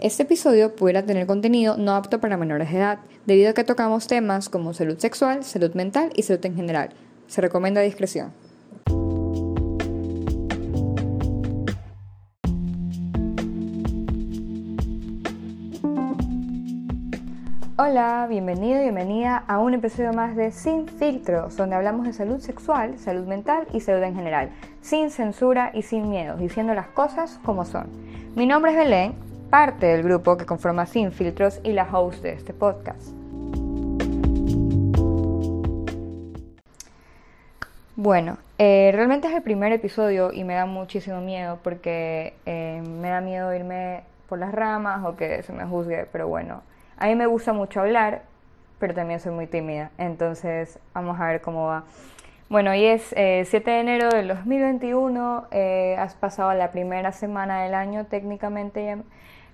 Este episodio pudiera tener contenido no apto para menores de edad, debido a que tocamos temas como salud sexual, salud mental y salud en general. Se recomienda discreción. Hola, bienvenido y bienvenida a un episodio más de Sin Filtros, donde hablamos de salud sexual, salud mental y salud en general, sin censura y sin miedo, diciendo las cosas como son. Mi nombre es Belén parte del grupo que conforma Sin Filtros y la host de este podcast. Bueno, eh, realmente es el primer episodio y me da muchísimo miedo porque eh, me da miedo irme por las ramas o que se me juzgue, pero bueno, a mí me gusta mucho hablar, pero también soy muy tímida, entonces vamos a ver cómo va. Bueno, hoy es 7 eh, de enero del 2021, has pasado la primera semana del año técnicamente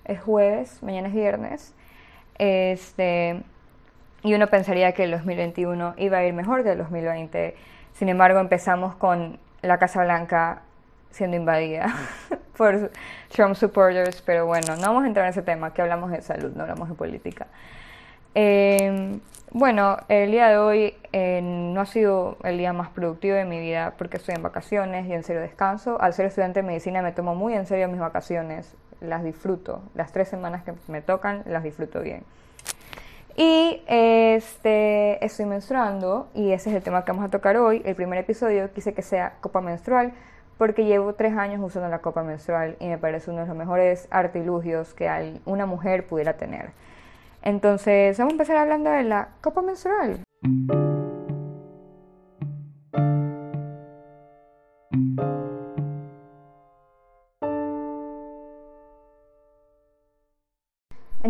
es jueves, mañana es viernes. Este, y uno pensaría que el 2021 iba a ir mejor que el 2020. Sin embargo, empezamos con la Casa Blanca siendo invadida por Trump supporters, pero bueno, no vamos a entrar en ese tema, que hablamos de salud, no hablamos de política. Em, bueno, el día de hoy no ha sido el día más productivo de mi vida porque estoy en vacaciones y en serio descanso. Al ser estudiante de medicina me tomo muy en serio mis vacaciones las disfruto. Las tres semanas que me tocan, las disfruto bien. Y este, estoy menstruando y ese es el tema que vamos a tocar hoy. El primer episodio quise que sea copa menstrual porque llevo tres años usando la copa menstrual y me parece uno de los mejores artilugios que una mujer pudiera tener. Entonces, vamos a empezar hablando de la copa menstrual.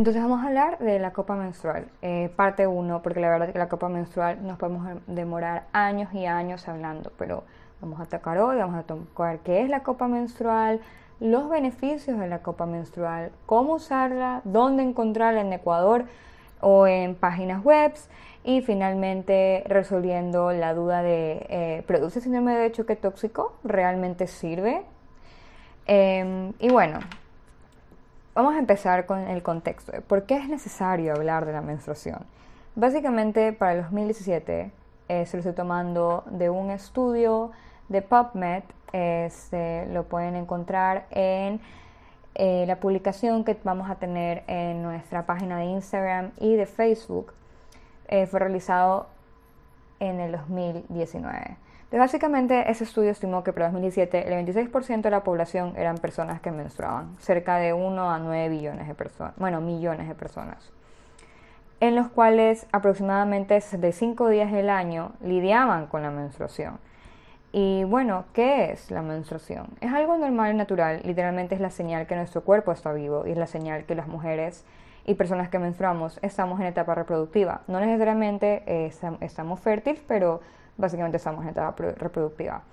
Entonces vamos a hablar de la copa menstrual, eh, parte 1, porque la verdad es que la copa menstrual nos podemos demorar años y años hablando, pero vamos a tocar hoy, vamos a tocar qué es la copa menstrual, los beneficios de la copa menstrual, cómo usarla, dónde encontrarla en Ecuador o en páginas web y finalmente resolviendo la duda de eh, ¿produce síndrome de choque tóxico? ¿Realmente sirve? Em, y bueno, Vamos a empezar con el contexto. ¿Por qué es necesario hablar de la menstruación? Básicamente, para el 2017 eh, se lo estoy tomando de un estudio de PubMed. Este, lo pueden encontrar en eh, la publicación que vamos a tener en nuestra página de Instagram y de Facebook. Eh, fue realizado en el 2019 básicamente, ese estudio estimó que para 2017 el 26% de la población eran personas que menstruaban, cerca de 1 a 9 billones de personas, bueno, millones de personas, en los cuales aproximadamente 65 días del año lidiaban con la menstruación. Y bueno, ¿qué es la menstruación? Es algo normal y natural, literalmente es la señal que nuestro cuerpo está vivo y es la señal que las mujeres y personas que menstruamos estamos en etapa reproductiva. No necesariamente eh, estamos fértiles, pero básicamente estamos en etapa reproductiva.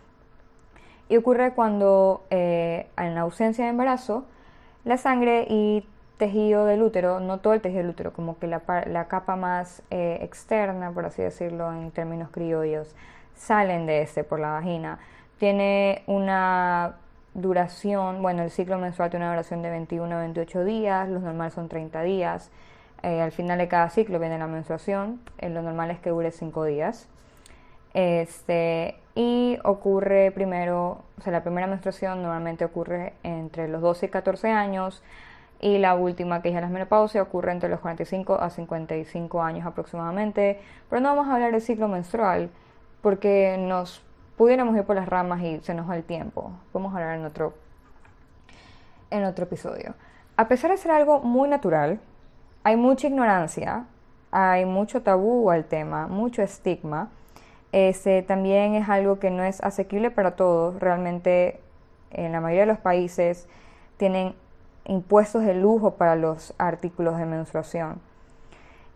Y ocurre cuando eh, en ausencia de embarazo, la sangre y tejido del útero, no todo el tejido del útero, como que la, capa más eh, externa, por así decirlo en términos criollos, salen de este por la vagina. Tiene una duración, bueno, el ciclo menstrual tiene una duración de 21 a 28 días, los normales son 30 días. Eh, al final de cada ciclo viene la menstruación, lo normal es que dure 5 días. Este, y ocurre primero, o sea, la primera menstruación normalmente ocurre entre los 12 y 14 años y la última, que es la menopausia, ocurre entre los 45 a 55 años aproximadamente. Pero no vamos a hablar del ciclo menstrual porque nos pudiéramos ir por las ramas y se nos va el tiempo. Podemos hablar en otro, en otro episodio. A pesar de ser algo muy natural, hay mucha ignorancia, hay mucho tabú al tema, mucho estigma este, también es algo que no es asequible para todos. Realmente en la mayoría de los países tienen impuestos de lujo para los artículos de menstruación.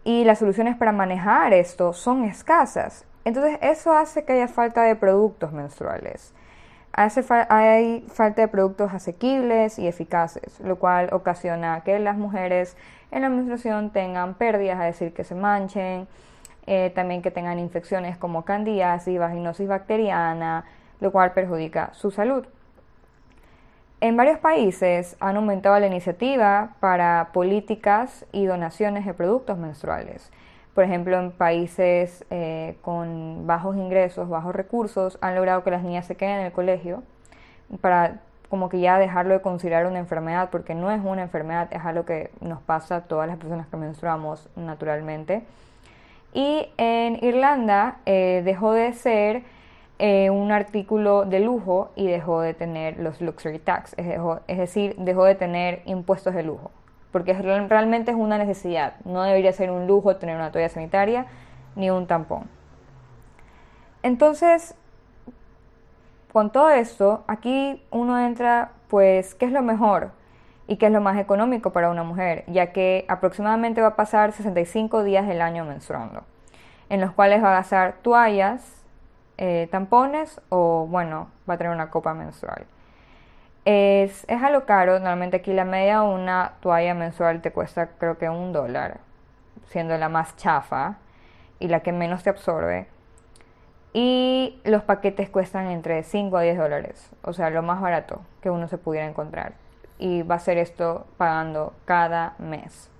Y las soluciones para manejar esto son escasas. Entonces eso hace que haya falta de productos menstruales. Hace hay falta de productos asequibles y eficaces, lo cual ocasiona que las mujeres en la menstruación tengan pérdidas, es decir, que se manchen, eh, también que tengan infecciones como candidiasis, vaginosis bacteriana, lo cual perjudica su salud. En varios países han aumentado la iniciativa para políticas y donaciones de productos menstruales. Por ejemplo, en países eh, con bajos ingresos, bajos recursos, han logrado que las niñas se queden en el colegio para como que ya dejarlo de considerar una enfermedad, porque no es una enfermedad, es algo que nos pasa a todas las personas que menstruamos naturalmente. Y en Irlanda eh, dejó de ser eh, un artículo de lujo y dejó de tener los luxury tax, es, decir, dejó de tener impuestos de lujo, porque realmente es una necesidad, no debería ser un lujo tener una toalla sanitaria ni un tampón. Entonces, con todo esto, aquí uno entra, pues, ¿qué es lo mejor? Y qué es lo más económico para una mujer, ya que aproximadamente va a pasar 65 días del año menstruando, en los cuales va a gastar toallas, eh, tampones o, bueno, va a tener una copa menstrual. Es, es algo caro, normalmente aquí la media una toalla mensual te cuesta creo que un dólar, siendo la más chafa y la que menos te absorbe. Y los paquetes cuestan entre 5 a 10 dólares, o sea, lo más barato que uno se pudiera encontrar. Y va a ser esto pagando cada mes.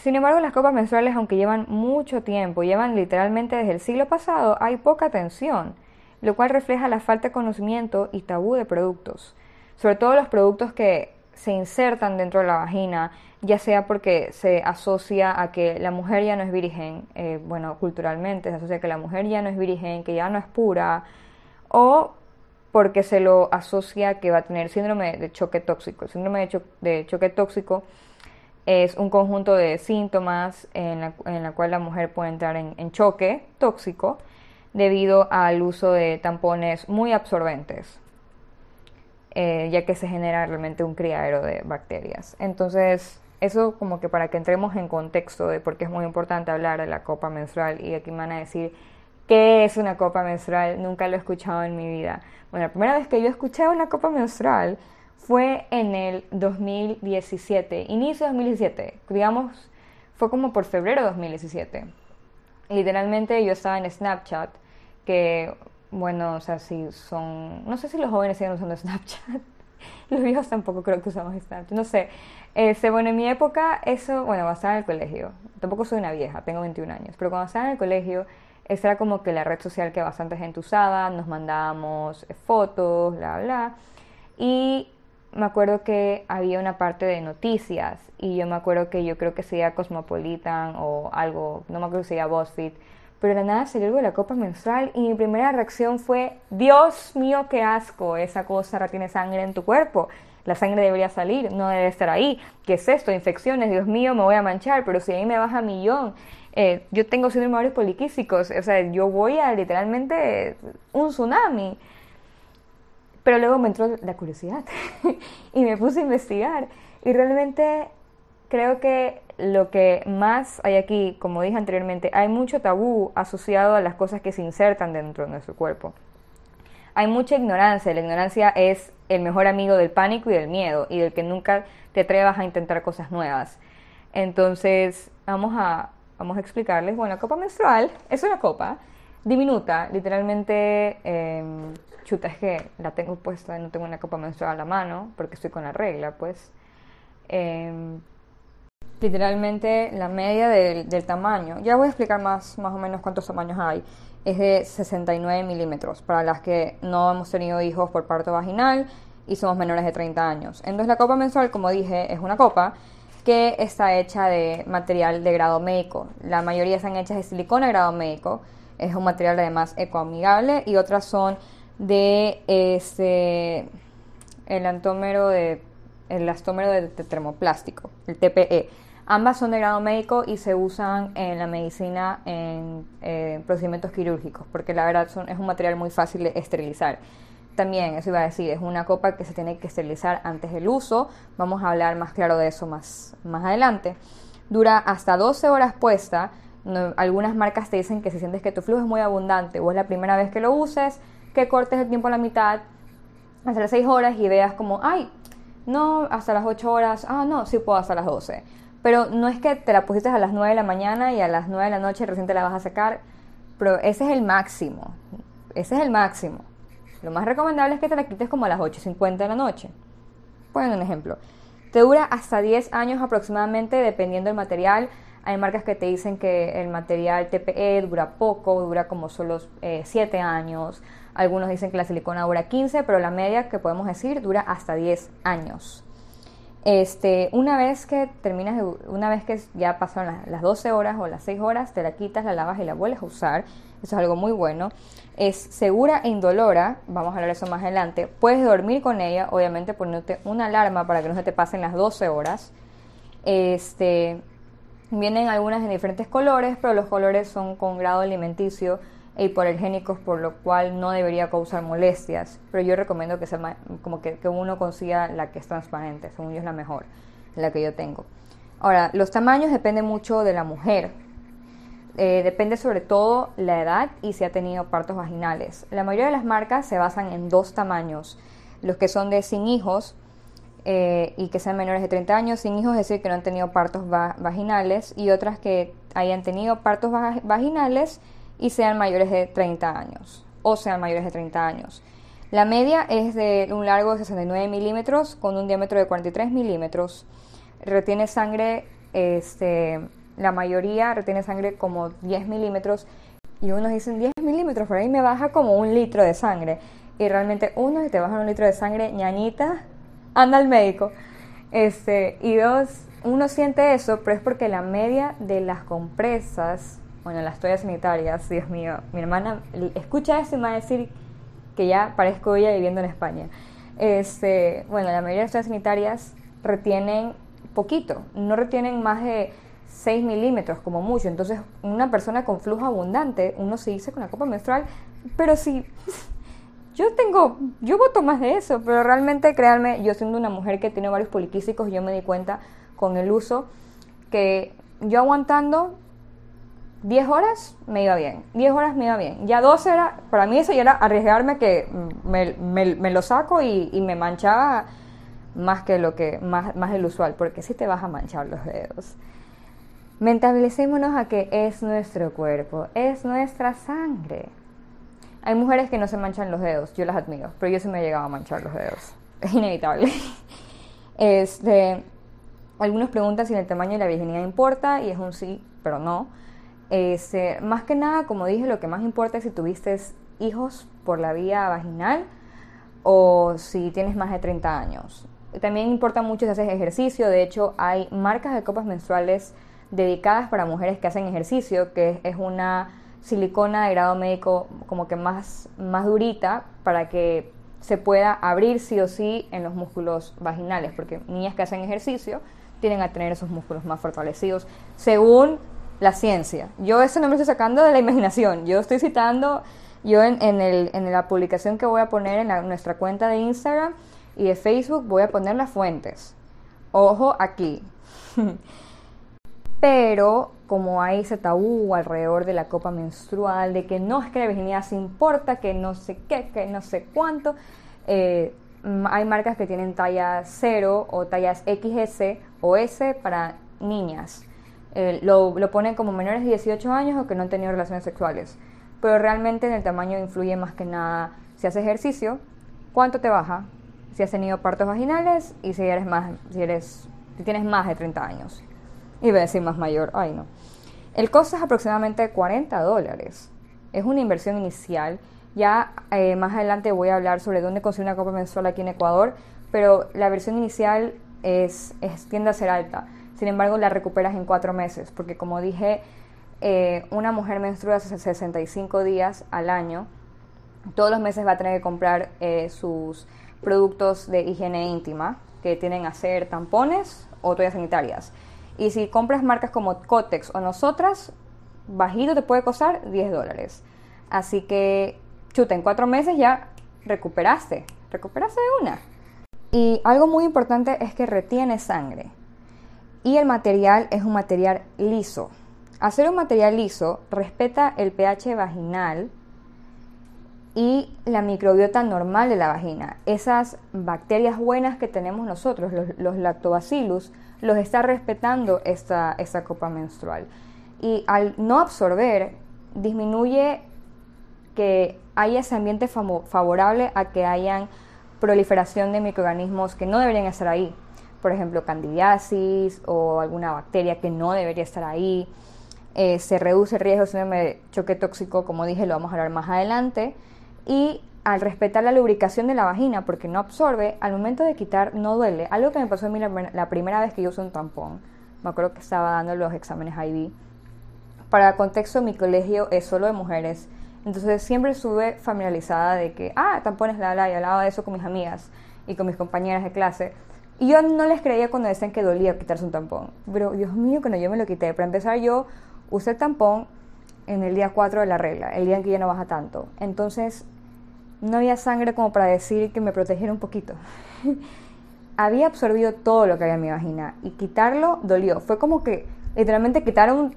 Sin embargo, las copas menstruales, aunque llevan mucho tiempo, llevan literalmente desde el siglo pasado, hay poca atención, lo cual refleja la falta de conocimiento y tabú de productos. Sobre todo los productos que se insertan dentro de la vagina, ya sea porque se asocia a que la mujer ya no es virgen, eh, bueno, culturalmente se asocia a que la mujer ya no es virgen, que ya no es pura, o porque se lo asocia que va a tener síndrome de choque tóxico. El síndrome de choque tóxico es un conjunto de síntomas en la, cual la mujer puede entrar en, choque tóxico debido al uso de tampones muy absorbentes, eh, ya que se genera realmente un criadero de bacterias. Entonces, eso como que para que entremos en contexto de por qué es muy importante hablar de la copa menstrual y aquí me van a decir, ¿qué es una copa menstrual? Nunca lo he escuchado en mi vida. Bueno, la primera vez que yo escuché una copa menstrual fue en el 2017, inicio de 2017, digamos, fue como por febrero de 2017. Literalmente yo estaba en Snapchat, que, bueno, o sea, si son, no sé si los jóvenes siguen usando Snapchat, los viejos tampoco creo que usamos Snapchat, no sé. Este, bueno, en mi época, eso, bueno, cuando estaba en el colegio, tampoco soy una vieja, tengo 21 años, pero cuando estaba en el colegio, esa era como que la red social que bastante gente usaba, nos mandábamos fotos, bla, bla. Y me acuerdo que había una parte de noticias y yo me acuerdo que yo creo que sería Cosmopolitan o algo, no me acuerdo si sería BuzzFeed, pero de nada salió algo de la copa menstrual y mi primera reacción fue, Dios mío, qué asco, esa cosa retiene sangre en tu cuerpo, la sangre debería salir, no debe estar ahí, ¿qué es esto? Infecciones, Dios mío, me voy a manchar, pero si ahí me baja millón, eh, yo tengo síndrome de poliquísticos, o sea, yo voy a literalmente un tsunami. Pero luego me entró la curiosidad y me puse a investigar. Y realmente creo que lo que más hay aquí, como dije anteriormente, hay mucho tabú asociado a las cosas que se insertan dentro de nuestro cuerpo. Hay mucha ignorancia. La ignorancia es el mejor amigo del pánico y del miedo y del que nunca te atrevas a intentar cosas nuevas. Entonces, vamos a, vamos a explicarles. Bueno, la copa menstrual es una copa diminuta, literalmente em, chuta, es que la tengo puesta, no tengo una copa menstrual a la mano porque estoy con la regla, pues. Em, literalmente la media del, tamaño, ya voy a explicar más, más o menos cuántos tamaños hay, es de 69 milímetros para las que no hemos tenido hijos por parto vaginal y somos menores de 30 años. Entonces la copa menstrual, como dije, es una copa que está hecha de material de grado médico. La mayoría están hechas de silicona de grado médico. Es un material además ecoamigable y otras son de este, el antómero de el astómero de termoplástico, el TPE. Ambas son de grado médico y se usan en la medicina en eh, procedimientos quirúrgicos, porque la verdad son, es un material muy fácil de esterilizar. También, eso iba a decir, es una copa que se tiene que esterilizar antes del uso. Vamos a hablar más claro de eso más, más adelante. Dura hasta 12 horas puesta. algunas marcas te dicen que si sientes que tu flujo es muy abundante o es la primera vez que lo uses, que cortes el tiempo a la mitad, hasta las 6 horas y veas como, ay, no, hasta las 8 horas, ah, no, sí puedo hasta las 12. Pero no es que te la pusiste a las 9 de la mañana y a las 9 de la noche recién te la vas a sacar, pero ese es el máximo, ese es el máximo. Lo más recomendable es que te la quites como a las 8.50 de la noche. Ponen un ejemplo. Te dura hasta 10 años aproximadamente dependiendo del material. Hay marcas que te dicen que el material TPE dura poco, dura como solo 7 eh, años. Algunos dicen que la silicona dura 15, pero la media que podemos decir dura hasta 10 años. Este, una vez que terminas, una vez que ya pasaron las, 12 horas o las 6 horas, te la quitas, la lavas y la vuelves a usar. Eso es algo muy bueno. Es segura e indolora, vamos a hablar de eso más adelante. Puedes dormir con ella, obviamente poniéndote una alarma para que no se te pasen las 12 horas. Este, vienen algunas en diferentes colores, pero los colores son con grado alimenticio e hipoalergénicos, por lo cual no debería causar molestias. Pero yo recomiendo que, sea, como que, uno consiga la que es transparente, según yo es la mejor, la que yo tengo. Ahora, los tamaños dependen mucho de la mujer. Eh, depende sobre todo la edad y si ha tenido partos vaginales. La mayoría de las marcas se basan en dos tamaños. Los que son de sin hijos eh, y que sean menores de 30 años, sin hijos, es decir, que no han tenido partos vaginales, y otras que hayan tenido partos vaginales y sean mayores de 30 años o sean mayores de 30 años. La media es de un largo de 69 milímetros con un diámetro de 43 milímetros. Retiene sangre, este, la mayoría retiene sangre como 10 milímetros y unos dicen 10 milímetros, por ahí me baja como un litro de sangre. Y realmente uno, si te baja un litro de sangre, ñañita, anda al médico. Este, y dos, uno siente eso, pero es porque la media de las compresas bueno, las toallas sanitarias, Dios mío, mi hermana escucha esto y me va a decir que ya parezco ella viviendo en España. Este, bueno, la mayoría de las toallas sanitarias retienen poquito, no retienen más de 6 milímetros como mucho. Entonces, una persona con flujo abundante, uno se dice con la copa menstrual, pero si yo tengo, yo voto más de eso, pero realmente créanme, yo siendo una mujer que tiene varios poliquísticos, yo me di cuenta con el uso que yo aguantando 10 horas me iba bien, 10 horas me iba bien. Ya 12 era, para mí eso ya era arriesgarme que me, lo saco y, y, me manchaba más que lo que, más, más el usual, porque si te vas a manchar los dedos. Mentalicémonos a que es nuestro cuerpo, es nuestra sangre. Hay mujeres que no se manchan los dedos, yo las admiro, pero yo sí me he llegado a manchar los dedos. Es inevitable. Este, algunos preguntan si el tamaño de la virginidad importa y es un sí, pero no. Este, más que nada, como dije, lo que más importa es si tuviste hijos por la vía vaginal o si tienes más de 30 años. También importa mucho si haces ejercicio, de hecho hay marcas de copas menstruales dedicadas para mujeres que hacen ejercicio, que es una silicona de grado médico como que más, más durita para que se pueda abrir sí o sí en los músculos vaginales, porque niñas que hacen ejercicio tienen a tener esos músculos más fortalecidos, según la ciencia. Yo eso no me estoy sacando de la imaginación. Yo estoy citando, yo en, el, en la publicación que voy a poner en nuestra cuenta de Instagram y de Facebook voy a poner las fuentes. Ojo aquí. Pero como hay ese tabú alrededor de la copa menstrual, de que no es que la virginidad se importa, que no sé qué, que no sé cuánto, eh, hay marcas que tienen talla 0 o tallas XS o S para niñas. Eh, lo, lo, ponen como menores de 18 años o que no han tenido relaciones sexuales. Pero realmente en el tamaño influye más que nada si haces ejercicio, cuánto te baja, si has tenido partos vaginales y si eres más, si eres, si tienes más de 30 años. Y voy a decir más mayor, ay no. El costo es aproximadamente 40 dólares. Es una inversión inicial. Ya eh, más adelante voy a hablar sobre dónde conseguir una copa mensual aquí en Ecuador, pero la versión inicial es, es tiende a ser alta sin embargo, la recuperas en cuatro meses, porque como dije, eh, una mujer menstrua hace 65 días al año. Todos los meses va a tener que comprar eh, sus productos de higiene íntima, que tienen a ser tampones o toallas sanitarias. Y si compras marcas como Cotex o nosotras, bajito te puede costar 10 dólares. Así que, chuta, en cuatro meses ya recuperaste, recuperaste una. Y algo muy importante es que retiene sangre y el material es un material liso. Hacer un material liso respeta el pH vaginal y la microbiota normal de la vagina. Esas bacterias buenas que tenemos nosotros, los, lactobacillus, los está respetando esta, copa menstrual. Y al no absorber, disminuye que haya ese ambiente favorable a que hayan proliferación de microorganismos que no deberían estar ahí. Por ejemplo, candidiasis o alguna bacteria que no debería estar ahí. Eh, se reduce el riesgo de choque tóxico, como dije, lo vamos a hablar más adelante. Y al respetar la lubricación de la vagina, porque no absorbe, al momento de quitar no duele. Algo que me pasó a mí la, primera vez que yo usé un tampón. Me acuerdo que estaba dando los exámenes IV. Para contexto, mi colegio es solo de mujeres. Entonces siempre estuve familiarizada de que, ah, tampones la la, y hablaba de eso con mis amigas y con mis compañeras de clase. Y yo no les creía cuando decían que dolía quitarse un tampón. Pero Dios mío, cuando yo me lo quité. Para empezar, yo usé el tampón en el día 4 de la regla, el día en que ya no baja tanto. Entonces no había sangre como para decir que me protegiera un poquito. había absorbido todo lo que había en mi vagina y quitarlo dolió. Fue como que literalmente quitaron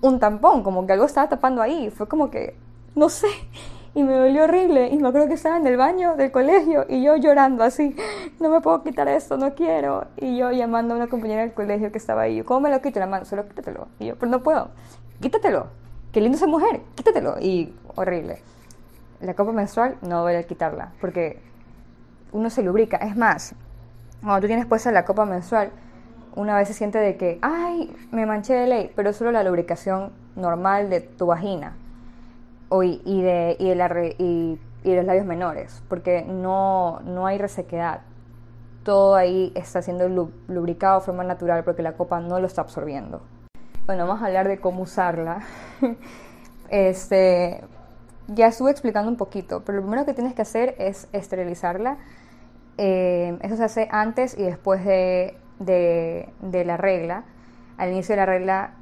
un, tampón, como que algo estaba tapando ahí. Fue como que, no sé, y me dolió horrible. Y me acuerdo que estaba en el baño del colegio y yo llorando así, no me puedo quitar esto, no quiero. Y yo llamando a una compañera del colegio que estaba ahí, ¿cómo me lo quito? La mano, solo quítatelo. Y yo, pero no puedo, quítatelo. Qué lindo esa mujer, quítatelo. Y horrible la copa menstrual no voy a quitarla, porque uno se lubrica. Es más, cuando tú tienes puesta la copa menstrual, una vez se siente de que, ay, me manché de ley, pero es solo la lubricación normal de tu vagina y, de, y, de la, y, y los labios menores, porque no, no hay resequedad. Todo ahí está siendo lubricado de forma natural porque la copa no lo está absorbiendo. Bueno, vamos a hablar de cómo usarla. este, ya estuve explicando un poquito, pero lo primero que tienes que hacer es esterilizarla. Eh, eso se hace antes y después de, de, la regla. Al inicio de la regla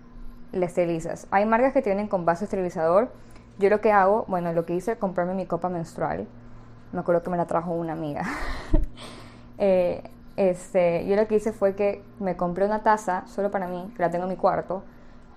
la esterilizas. Hay marcas que tienen con vaso esterilizador. Yo lo que hago, bueno, lo que hice es comprarme mi copa menstrual. Me acuerdo que me la trajo una amiga. Eh, este, yo lo que hice fue que me compré una taza solo para mí, que la tengo en mi cuarto.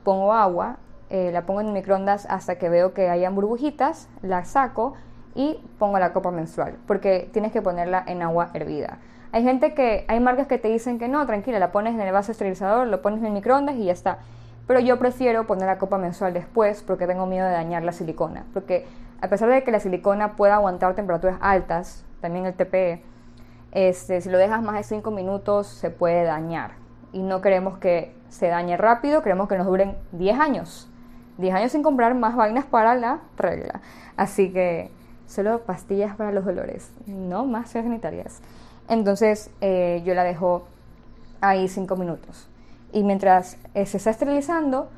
Pongo agua eh, la pongo en microondas hasta que veo que hayan burbujitas, la saco y pongo la copa menstrual, porque tienes que ponerla en agua hervida. Hay gente que, hay marcas que te dicen que no, tranquila, la pones en el vaso esterilizador, lo pones en el microondas y ya está. Pero yo prefiero poner la copa menstrual después porque tengo miedo de dañar la silicona. Porque a pesar de que la silicona pueda aguantar temperaturas altas, también el TPE, este, si lo dejas más de 5 minutos se puede dañar. Y no queremos que se dañe rápido, queremos que nos duren 10 años. 10 años sin comprar más vainas para la regla. Así que solo pastillas para los dolores, no más sanitarias. Entonces eh, yo la dejo ahí 5 minutos. Y mientras eh, se está esterilizando,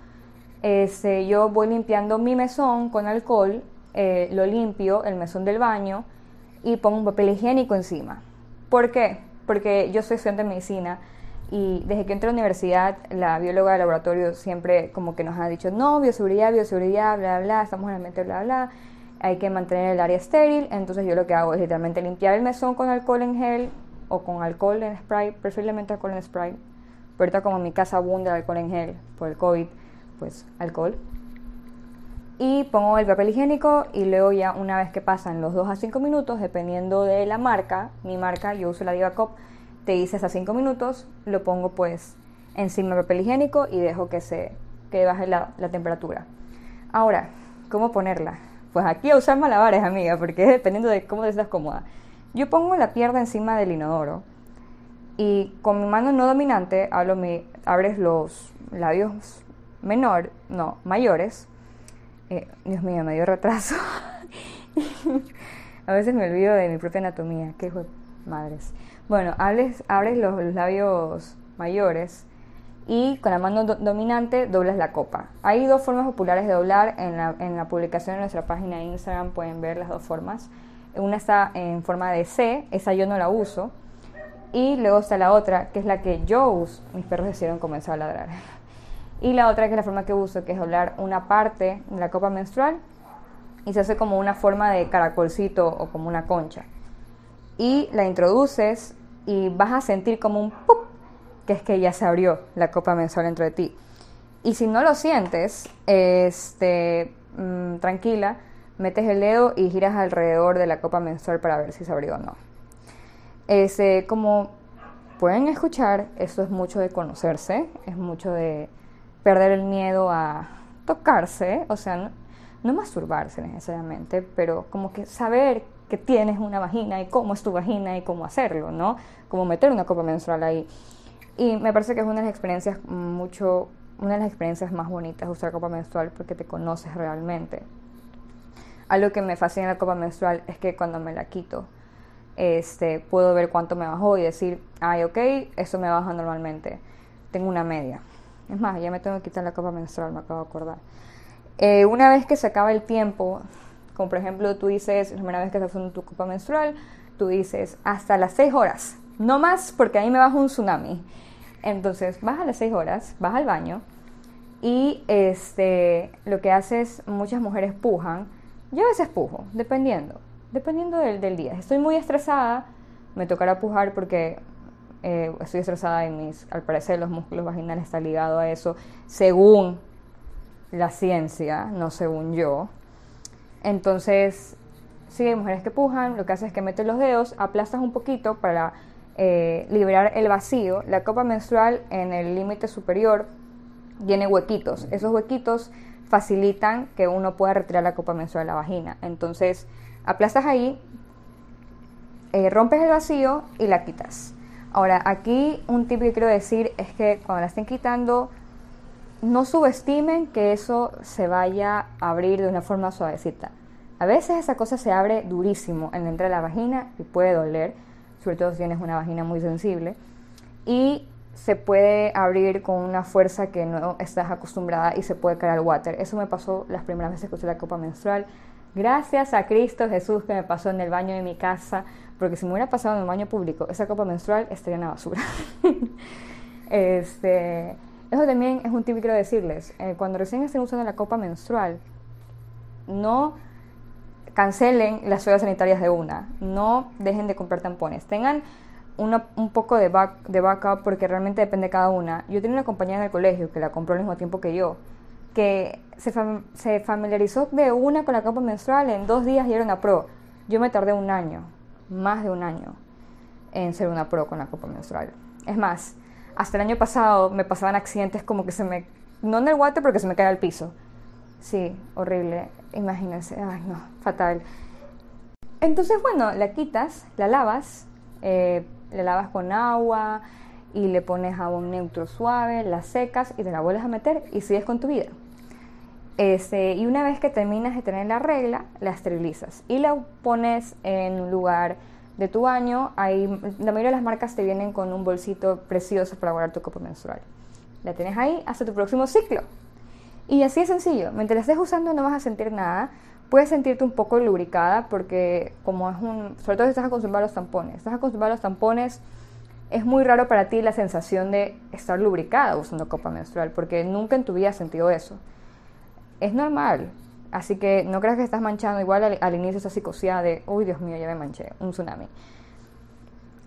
este, yo voy limpiando mi mesón con alcohol, eh, lo limpio, el mesón del baño, y pongo un papel higiénico encima. ¿Por qué? Porque yo soy estudiante de medicina y desde que entré a la universidad, la bióloga de laboratorio siempre como que nos ha dicho, no, bioseguridad, bioseguridad, bla, bla, estamos en el ambiente, bla, bla, hay que mantener el área estéril. Entonces yo lo que hago es literalmente limpiar el mesón con alcohol en gel o con alcohol en spray, preferiblemente alcohol en spray. Pero ahorita como en mi casa abunda alcohol en gel por el COVID, pues alcohol. Y pongo el papel higiénico y luego ya una vez que pasan los 2 a 5 minutos, dependiendo de la marca, mi marca, yo uso la Diva Cop, te hice hasta 5 minutos, lo pongo pues encima del papel higiénico y dejo que se que baje la, temperatura. Ahora, ¿cómo ponerla? Pues aquí a usar malabares, amiga, porque dependiendo de cómo te estás cómoda. Yo pongo la pierna encima del inodoro y con mi mano no dominante hablo mi, abres los labios menor, no, mayores. Eh, Dios mío, me dio retraso. a veces me olvido de mi propia anatomía, qué madres. Bueno, abres, los, labios mayores y con la mano dominante doblas la copa. Hay dos formas populares de doblar. En la, en la publicación de nuestra página de Instagram pueden ver las dos formas. Una está en forma de C, esa yo no la uso. Y luego está la otra, que es la que yo uso. Mis perros decidieron comenzar a ladrar. Y la otra, que es la forma que uso, que es doblar una parte de la copa menstrual y se hace como una forma de caracolcito o como una concha y la introduces y vas a sentir como un ¡pup! que es que ya se abrió la copa mensual dentro de ti. Y si no lo sientes, este, mm, tranquila, metes el dedo y giras alrededor de la copa mensual para ver si se abrió o no. Ese, como pueden escuchar, esto es mucho de conocerse, es mucho de perder el miedo a tocarse, o sea, no masturbarse necesariamente, pero como que saber que tienes una vagina y cómo es tu vagina y cómo hacerlo, ¿no? Como meter una copa menstrual ahí. Y me parece que es una de las experiencias mucho, una de las experiencias más bonitas usar copa menstrual porque te conoces realmente. Algo que me fascina la copa menstrual es que cuando me la quito, este, puedo ver cuánto me bajó y decir, ay, ok, eso me baja normalmente. Tengo una media. Es más, ya me tengo que quitar la copa menstrual, me acabo de acordar. Eh, una vez que se acaba el tiempo, como por ejemplo tú dices, la primera vez que estás usando tu copa menstrual, tú dices hasta las 6 horas, no más porque ahí me baja un tsunami. Entonces vas a las 6 horas, vas al baño y este, lo que haces, muchas mujeres pujan, yo a veces pujo, dependiendo, dependiendo del, del día. Estoy muy estresada, me tocará pujar porque eh, estoy estresada y mis, al parecer los músculos vaginales están ligados a eso, según la ciencia, no según yo. Entonces, si hay mujeres que pujan, lo que haces es que metes los dedos, aplastas un poquito para eh, liberar el vacío. La copa menstrual en el límite superior tiene huequitos. Esos huequitos facilitan que uno pueda retirar la copa menstrual de la vagina. Entonces, aplastas ahí, eh, rompes el vacío y la quitas. Ahora, aquí un tip que quiero decir es que cuando la estén quitando, no subestimen que eso se vaya a abrir de una forma suavecita. A veces esa cosa se abre durísimo en entrada de la vagina y puede doler, sobre todo si tienes una vagina muy sensible. Y se puede abrir con una fuerza que no estás acostumbrada y se puede caer al water. Eso me pasó las primeras veces que usé la copa menstrual. Gracias a Cristo Jesús que me pasó en el baño de mi casa, porque si me hubiera pasado en un baño público, esa copa menstrual estaría en la basura. este, eso también es un tip que quiero decirles. Eh, cuando recién estén usando la copa menstrual, no cancelen las toallas sanitarias de una. No dejen de comprar tampones. Tengan un poco de, back, backup porque realmente depende de cada una. Yo tenía una compañera en el colegio que la compró al mismo tiempo que yo, que se, se familiarizó de una con la copa menstrual en dos días y era una pro. Yo me tardé un año, más de un año, en ser una pro con la copa menstrual. Es más, hasta el año pasado me pasaban accidentes como que se me... No en el water porque se me cae al piso. Sí, horrible. Imagínense. Ay, no, fatal. Entonces, bueno, la quitas, la lavas, eh, la lavas con agua y le pones jabón neutro suave, la secas y te la vuelves a meter y sigues con tu vida. Este, y una vez que terminas de tener la regla, la esterilizas y la pones en un lugar de tu baño, ahí, la mayoría de las marcas te vienen con un bolsito precioso para guardar tu copa menstrual. La tienes ahí hasta tu próximo ciclo. Y así es sencillo. Mientras estés usando no vas a sentir nada. Puedes sentirte un poco lubricada porque como es un... Sobre todo si estás acostumbrado a los tampones. Estás acostumbrado a los tampones, es muy raro para ti la sensación de estar lubricada usando copa menstrual porque nunca en tu vida has sentido eso. Es normal. Así que no creas que estás manchando. Igual al, inicio esa psicosidad de, uy Dios mío, ya me manché, un tsunami.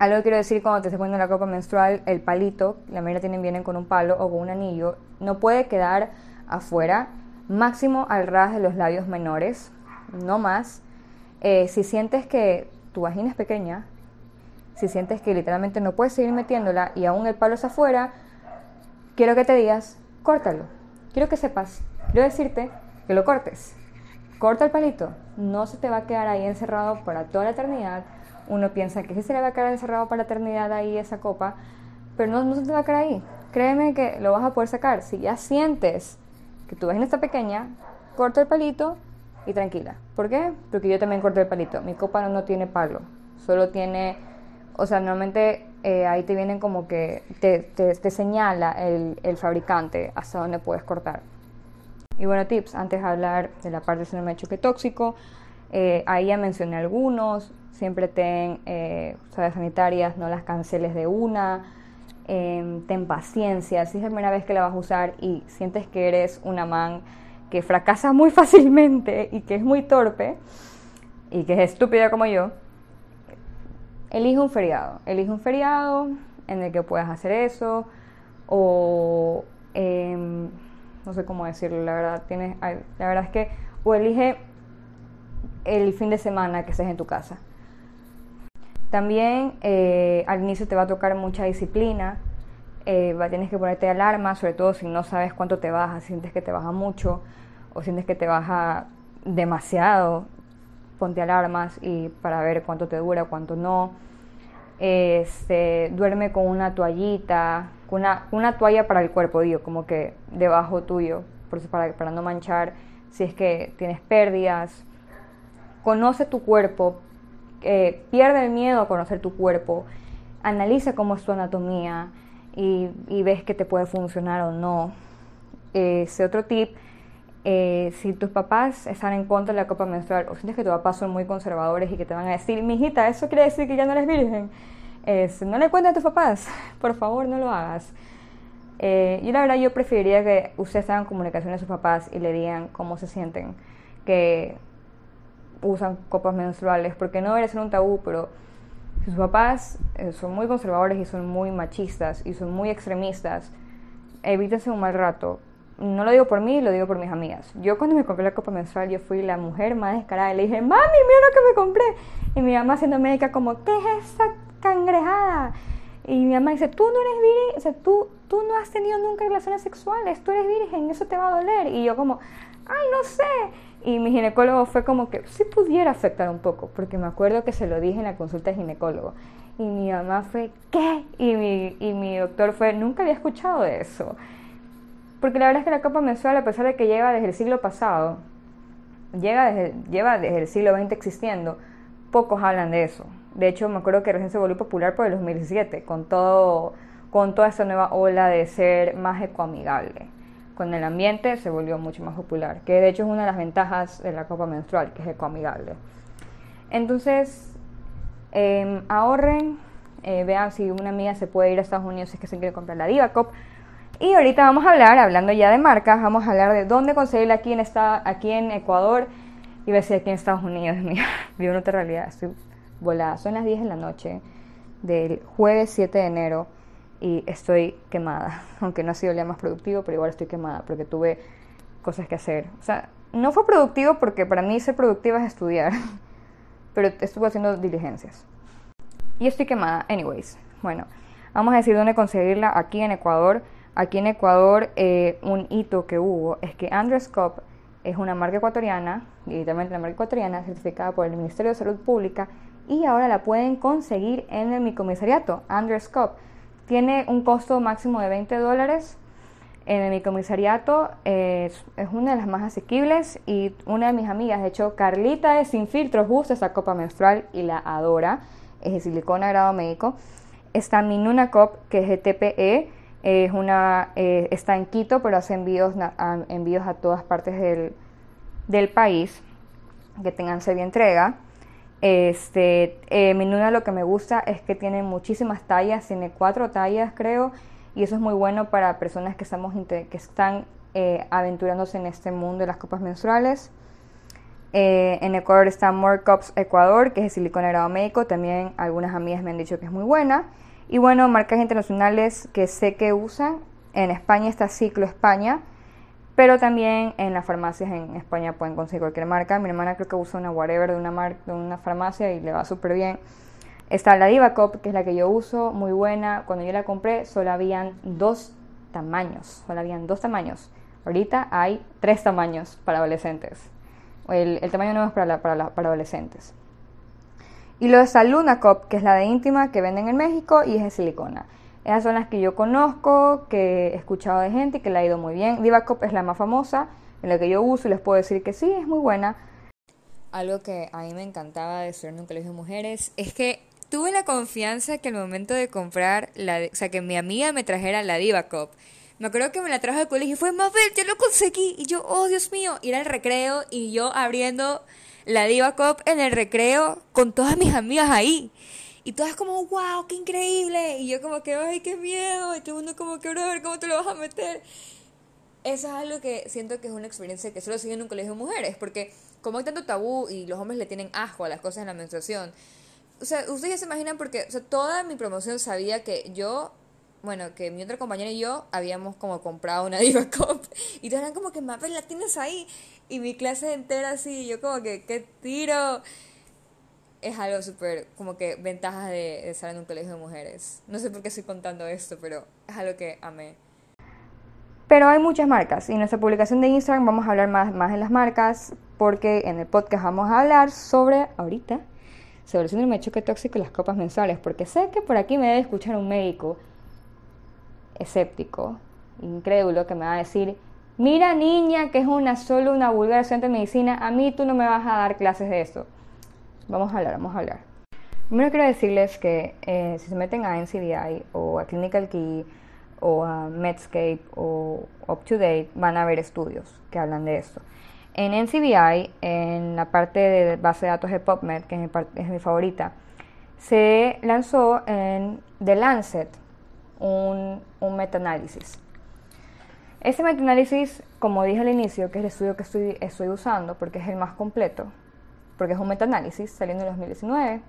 Algo que quiero decir cuando te estés poniendo la copa menstrual, el palito, la mayoría tienen vienen con un palo o con un anillo, no puede quedar afuera, máximo al ras de los labios menores, no más. Eh, si sientes que tu vagina es pequeña, si sientes que literalmente no puedes seguir metiéndola y aún el palo es afuera, quiero que te digas, córtalo. Quiero que sepas, quiero decirte que lo cortes. Corta el palito, no se te va a quedar ahí encerrado para toda la eternidad. Uno piensa que sí se le va a quedar encerrado para la eternidad ahí esa copa, pero no, no se te va a quedar ahí. Créeme que lo vas a poder sacar. Si ya sientes que tu vagina está pequeña, corta el palito y tranquila. ¿Por qué? Porque yo también corto el palito. Mi copa no, tiene palo, solo tiene, o sea, normalmente eh, ahí te vienen como que te, te, señala el, el fabricante hasta dónde puedes cortar. Y bueno, tips, antes de hablar de la parte del síndrome de choque tóxico, eh, ahí ya mencioné algunos, siempre ten eh, sanitarias, no las canceles de una, em, ten paciencia, si es la primera vez que la vas a usar y sientes que eres una man que fracasa muy fácilmente y que es muy torpe y que es estúpida como yo, elige un feriado, elige un feriado en el que puedas hacer eso o... Em, no sé cómo decirlo, la verdad, tienes, la verdad es que o elige el fin de semana que estés en tu casa. También eh, al inicio te va a tocar mucha disciplina, eh, tienes que ponerte alarma, sobre todo si no sabes cuánto te baja, sientes que te baja mucho o sientes que te baja demasiado. Ponte alarmas y para ver cuánto te dura, cuánto no. Este, duerme con una toallita, con una, una toalla para el cuerpo, digo, como que debajo tuyo, por para, para no manchar si es que tienes pérdidas. Conoce tu cuerpo, eh, pierde el miedo a conocer tu cuerpo, analiza cómo es tu anatomía y, ves que te puede funcionar o no. Ese otro tip, eh, si tus papás están en contra de la copa menstrual o sientes que tus papás son muy conservadores y que te van a decir, mijita, eso quiere decir que ya no eres virgen, no le cuentes a tus papás, por favor no lo hagas. Eh, yo la verdad yo preferiría que ustedes hagan comunicación a sus papás y le digan cómo se sienten, que usan copas menstruales, porque no debería ser un tabú, pero sus papás eh, son muy conservadores y son muy machistas y son muy extremistas, evítense un mal rato. No lo digo por mí, lo digo por mis amigas. Yo cuando me compré la copa menstrual, yo fui la mujer más descarada y le dije, mami, mira lo que me compré. Y mi mamá siendo médica como, ¿qué es esa cangrejada? Y mi mamá dice, tú no eres virgen, o sea, tú, tú no has tenido nunca relaciones sexuales, tú eres virgen, eso te va a doler. Y yo como, ay, no sé. Y mi ginecólogo fue como que sí pudiera afectar un poco, porque me acuerdo que se lo dije en la consulta de ginecólogo. Y mi mamá fue, ¿qué? Y mi, y mi doctor fue, nunca había escuchado de eso. Porque la verdad es que la copa mensual, a pesar de que llega desde el siglo pasado, llega desde, lleva desde el siglo XX existiendo, pocos hablan de eso. De hecho, me acuerdo que recién se volvió popular por el 2017, con, todo, con toda esta nueva ola de ser más ecoamigable con el ambiente se volvió mucho más popular, que de hecho es una de las ventajas de la copa menstrual, que es ecoamigable. Entonces, em, ahorren, eh, vean si una amiga se puede ir a Estados Unidos si es que se quiere comprar la Diva Cup. Y ahorita vamos a hablar, hablando ya de marcas, vamos a hablar de dónde conseguirla aquí en, esta, aquí en Ecuador y ver si aquí en Estados Unidos. Mira, vivo en otra realidad, estoy volada. Son las 10 de la noche del jueves 7 de enero y estoy quemada, aunque no ha sido el día más productivo, pero igual estoy quemada porque tuve cosas que hacer. O sea, no fue productivo porque para mí ser productiva es estudiar, pero estuve haciendo diligencias. Y estoy quemada, anyways. Bueno, vamos a decir dónde conseguirla aquí en Ecuador. Aquí en Ecuador eh, un hito que hubo es que Andres Cop es una marca ecuatoriana, directamente la marca ecuatoriana, certificada por el Ministerio de Salud Pública, y ahora la pueden conseguir en el micomisariato, Andres Cop tiene un costo máximo de 20 dólares. En mi comisariato es, una de las más asequibles y una de mis amigas, de hecho Carlita de Sin Filtros, usa esa copa menstrual y la adora. Es de silicona grado médico. Está mi Nuna Cop, que es de TPE. Es una, eh, está en Quito, pero hace envíos a, envíos a todas partes del, del país que tengan serie entrega. Este, eh, mi Nuna lo que me gusta es que tiene muchísimas tallas, tiene cuatro tallas creo, y eso es muy bueno para personas que, estamos que están eh, aventurándose en este mundo de las copas menstruales. Eh, en Ecuador está More Cups Ecuador, que es de silicona grado médico, también algunas amigas me han dicho que es muy buena. Y bueno, marcas internacionales que sé que usan, en España está Ciclo España, pero también en las farmacias en España pueden conseguir cualquier marca. Mi hermana creo que usa una whatever de una, marca, de una farmacia y le va súper bien. Está la Diva Cop, que es la que yo uso, muy buena. Cuando yo la compré solo habían dos tamaños, solo habían dos tamaños. Ahorita hay tres tamaños para adolescentes. El, tamaño nuevo es para, para, para adolescentes. Y luego está Luna Cop, que es la de íntima que venden en México y es de silicona. Esas son las que yo conozco, que he escuchado de gente y que le ha ido muy bien. Divacop es la más famosa, en la que yo uso y les puedo decir que sí, es muy buena. Algo que a mí me encantaba de estudiar en un colegio de mujeres es que tuve la confianza que al momento de comprar, la, o sea, que mi amiga me trajera la Divacop. Me acuerdo que me la trajo al colegio y fue, Mabel, ya lo conseguí. Y yo, oh Dios mío, ir al recreo y yo abriendo la Divacop en el recreo con todas mis amigas ahí. Y todas como, wow, qué increíble. Y yo como que, ay, qué miedo. Y todo el mundo como que, ver cómo te lo vas a meter. Eso es algo que siento que es una experiencia que solo sigue en un colegio de mujeres. Porque como hay tanto tabú y los hombres le tienen asco a las cosas en la menstruación. O sea, ustedes ya se imaginan porque o sea, toda mi promoción sabía que yo bueno, que mi otra compañera y yo habíamos como comprado una Diva Cup y todos eran como que, Mapel, la tienes ahí. Y mi clase entera así, yo como que, qué tiro es algo súper, como que ventajas de, estar en un colegio de mujeres. No sé por qué estoy contando esto, pero es algo que amé. Pero hay muchas marcas y en nuestra publicación de Instagram vamos a hablar más, más de las marcas, porque en el podcast vamos a hablar sobre, ahorita, sobre el síndrome de choque tóxico y las copas mensuales, porque sé que por aquí me debe escuchar un médico escéptico, incrédulo, que me va a decir, mira niña, que es una solo una vulgar estudiante de medicina, a mí tú no me vas a dar clases de eso. Vamos a hablar, vamos a hablar. Primero quiero decirles que eh, si se meten a NCDI o a Clinical Key o a Medscape o Up to Date van a ver estudios que hablan de esto. En NCBI, en la parte de base de datos de PubMed, que es mi, favorita, se lanzó en The Lancet un, un metaanálisis. Ese metaanálisis, como dije al inicio, que es el estudio que estoy usando porque es el más completo, porque es un metaanálisis saliendo en 2019,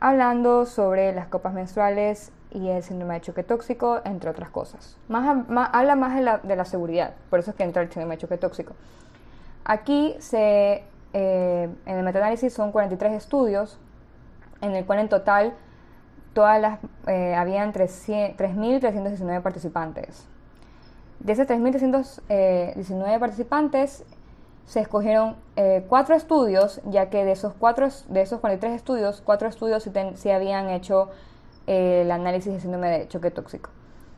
hablando sobre las copas menstruales y el síndrome de choque tóxico, entre otras cosas. Más, habla más de la, de la, seguridad, por eso es que entra el síndrome de choque tóxico. Aquí se, eh, en el metaanálisis son 43 estudios, en el cual en total todas las, eh, habían 3.319 participantes. De esos 3.319 participantes se escogieron eh, cuatro estudios, ya que de esos, cuatro, de esos 43 estudios, cuatro estudios se habían hecho el análisis de síndrome de choque tóxico.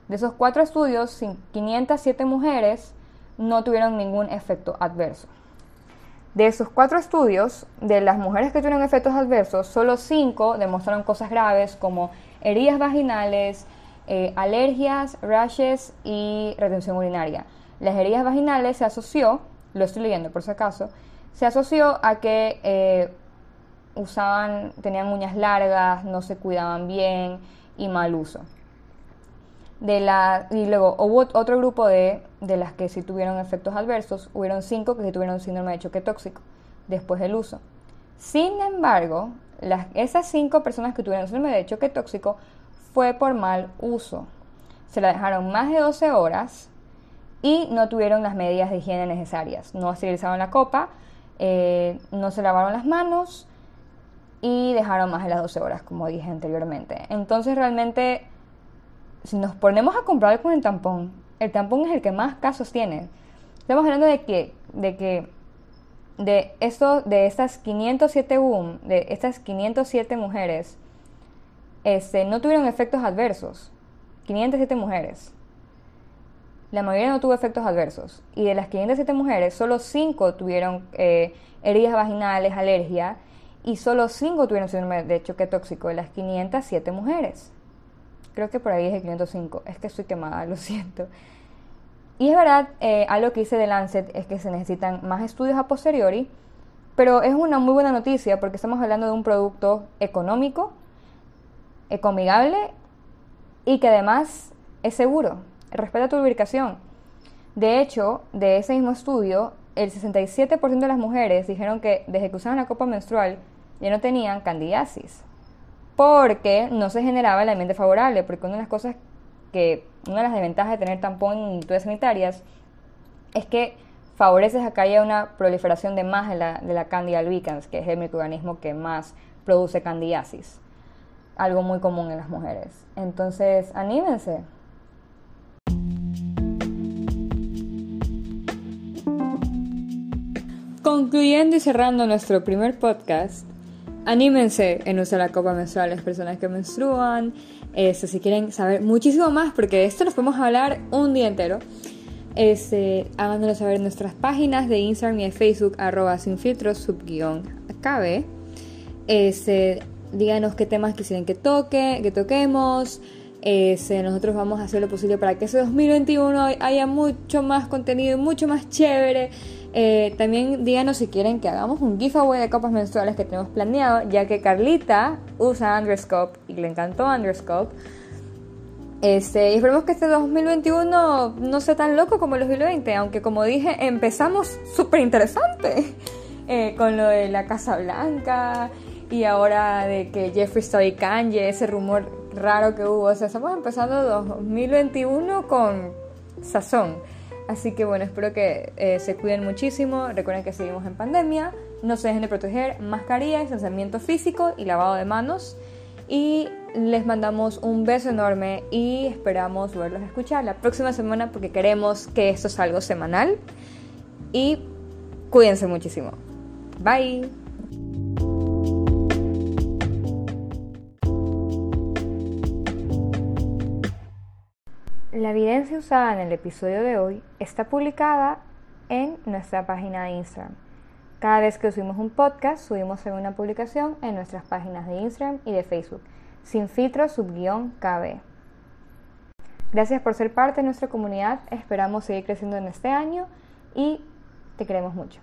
De esos cuatro estudios, 507 mujeres no tuvieron ningún efecto adverso. De esos cuatro estudios, de las mujeres que tuvieron efectos adversos, solo cinco demostraron cosas graves como heridas vaginales, eh, alergias, rashes y retención urinaria. Las heridas vaginales se asoció, lo estoy leyendo por si acaso, se asoció a que eh, usaban, tenían uñas largas, no se cuidaban bien y mal uso. De la, y luego hubo otro grupo de, de las que sí tuvieron efectos adversos, hubieron cinco que sí tuvieron síndrome de choque tóxico después del uso. Sin embargo, las, esas cinco personas que tuvieron síndrome de choque tóxico fue por mal uso. Se la dejaron más de 12 horas y no tuvieron las medidas de higiene necesarias. No esterilizaron la copa, eh, no se lavaron las manos y dejaron más de las 12 horas, como dije anteriormente. Entonces realmente, si nos ponemos a comprar con el tampón, el tampón es el que más casos tiene. Estamos hablando de que, de que de esto, de estas 507 boom, de estas 507 mujeres, este, no tuvieron efectos adversos. 507 mujeres. La mayoría no tuvo efectos adversos. Y de las 507 mujeres, solo 5 tuvieron eh, heridas vaginales, alergia, y solo 5 tuvieron síndrome de choque tóxico de las 507 mujeres. Creo que por ahí es el 505. Es que estoy quemada, lo siento. Y es verdad, eh, algo que hice de Lancet es que se necesitan más estudios a posteriori, pero es una muy buena noticia porque estamos hablando de un producto económico, ecomigable y que además es seguro, respeta tu lubricación. De hecho, de ese mismo estudio, el 67% de las mujeres dijeron que desde que usaban la copa menstrual ya no tenían candidiasis, porque no se generaba el ambiente favorable, porque una de las cosas que, una de las desventajas de tener tampón en toallas sanitarias es que favoreces a que haya una proliferación de más de la, de la Candida albicans, que es el microorganismo que más produce candidiasis, algo muy común en las mujeres. Entonces, anímense, Concluyendo y cerrando nuestro primer podcast, anímense en usar la copa menstrual las personas que menstruan. Este, si quieren saber muchísimo más, porque de esto nos podemos hablar un día entero, este, háganoslo saber en nuestras páginas de Instagram y de Facebook, arroba sin filtros, subguión, acabe. Este, díganos qué temas quisieran que toque, que toquemos. Este, nosotros vamos a hacer lo posible para que ese 2021 haya mucho más contenido, mucho más chévere. Eh, también díganos si quieren que hagamos un giveaway de copas menstruales que tenemos planeado, ya que Carlita usa Underscope y le encantó Underscope. Este, y esperemos que este 2021 no sea tan loco como el 2020, aunque como dije, empezamos súper interesante eh, con lo de la Casa Blanca y ahora de que Jeffrey está y Kanye, ese rumor raro que hubo. O sea, estamos empezando 2021 con sazón. Así que bueno, espero que eh, se cuiden muchísimo. Recuerden que seguimos en pandemia. No se dejen de proteger. Mascarilla, distanciamiento físico y lavado de manos. Y les mandamos un beso enorme y esperamos verlos a escuchar la próxima semana porque queremos que esto salga semanal. Y cuídense muchísimo. Bye. La evidencia usada en el episodio de hoy está publicada en nuestra página de Instagram. Cada vez que subimos un podcast, subimos una publicación en nuestras páginas de Instagram y de Facebook, sin filtro subguión KB. Gracias por ser parte de nuestra comunidad, esperamos seguir creciendo en este año y te queremos mucho.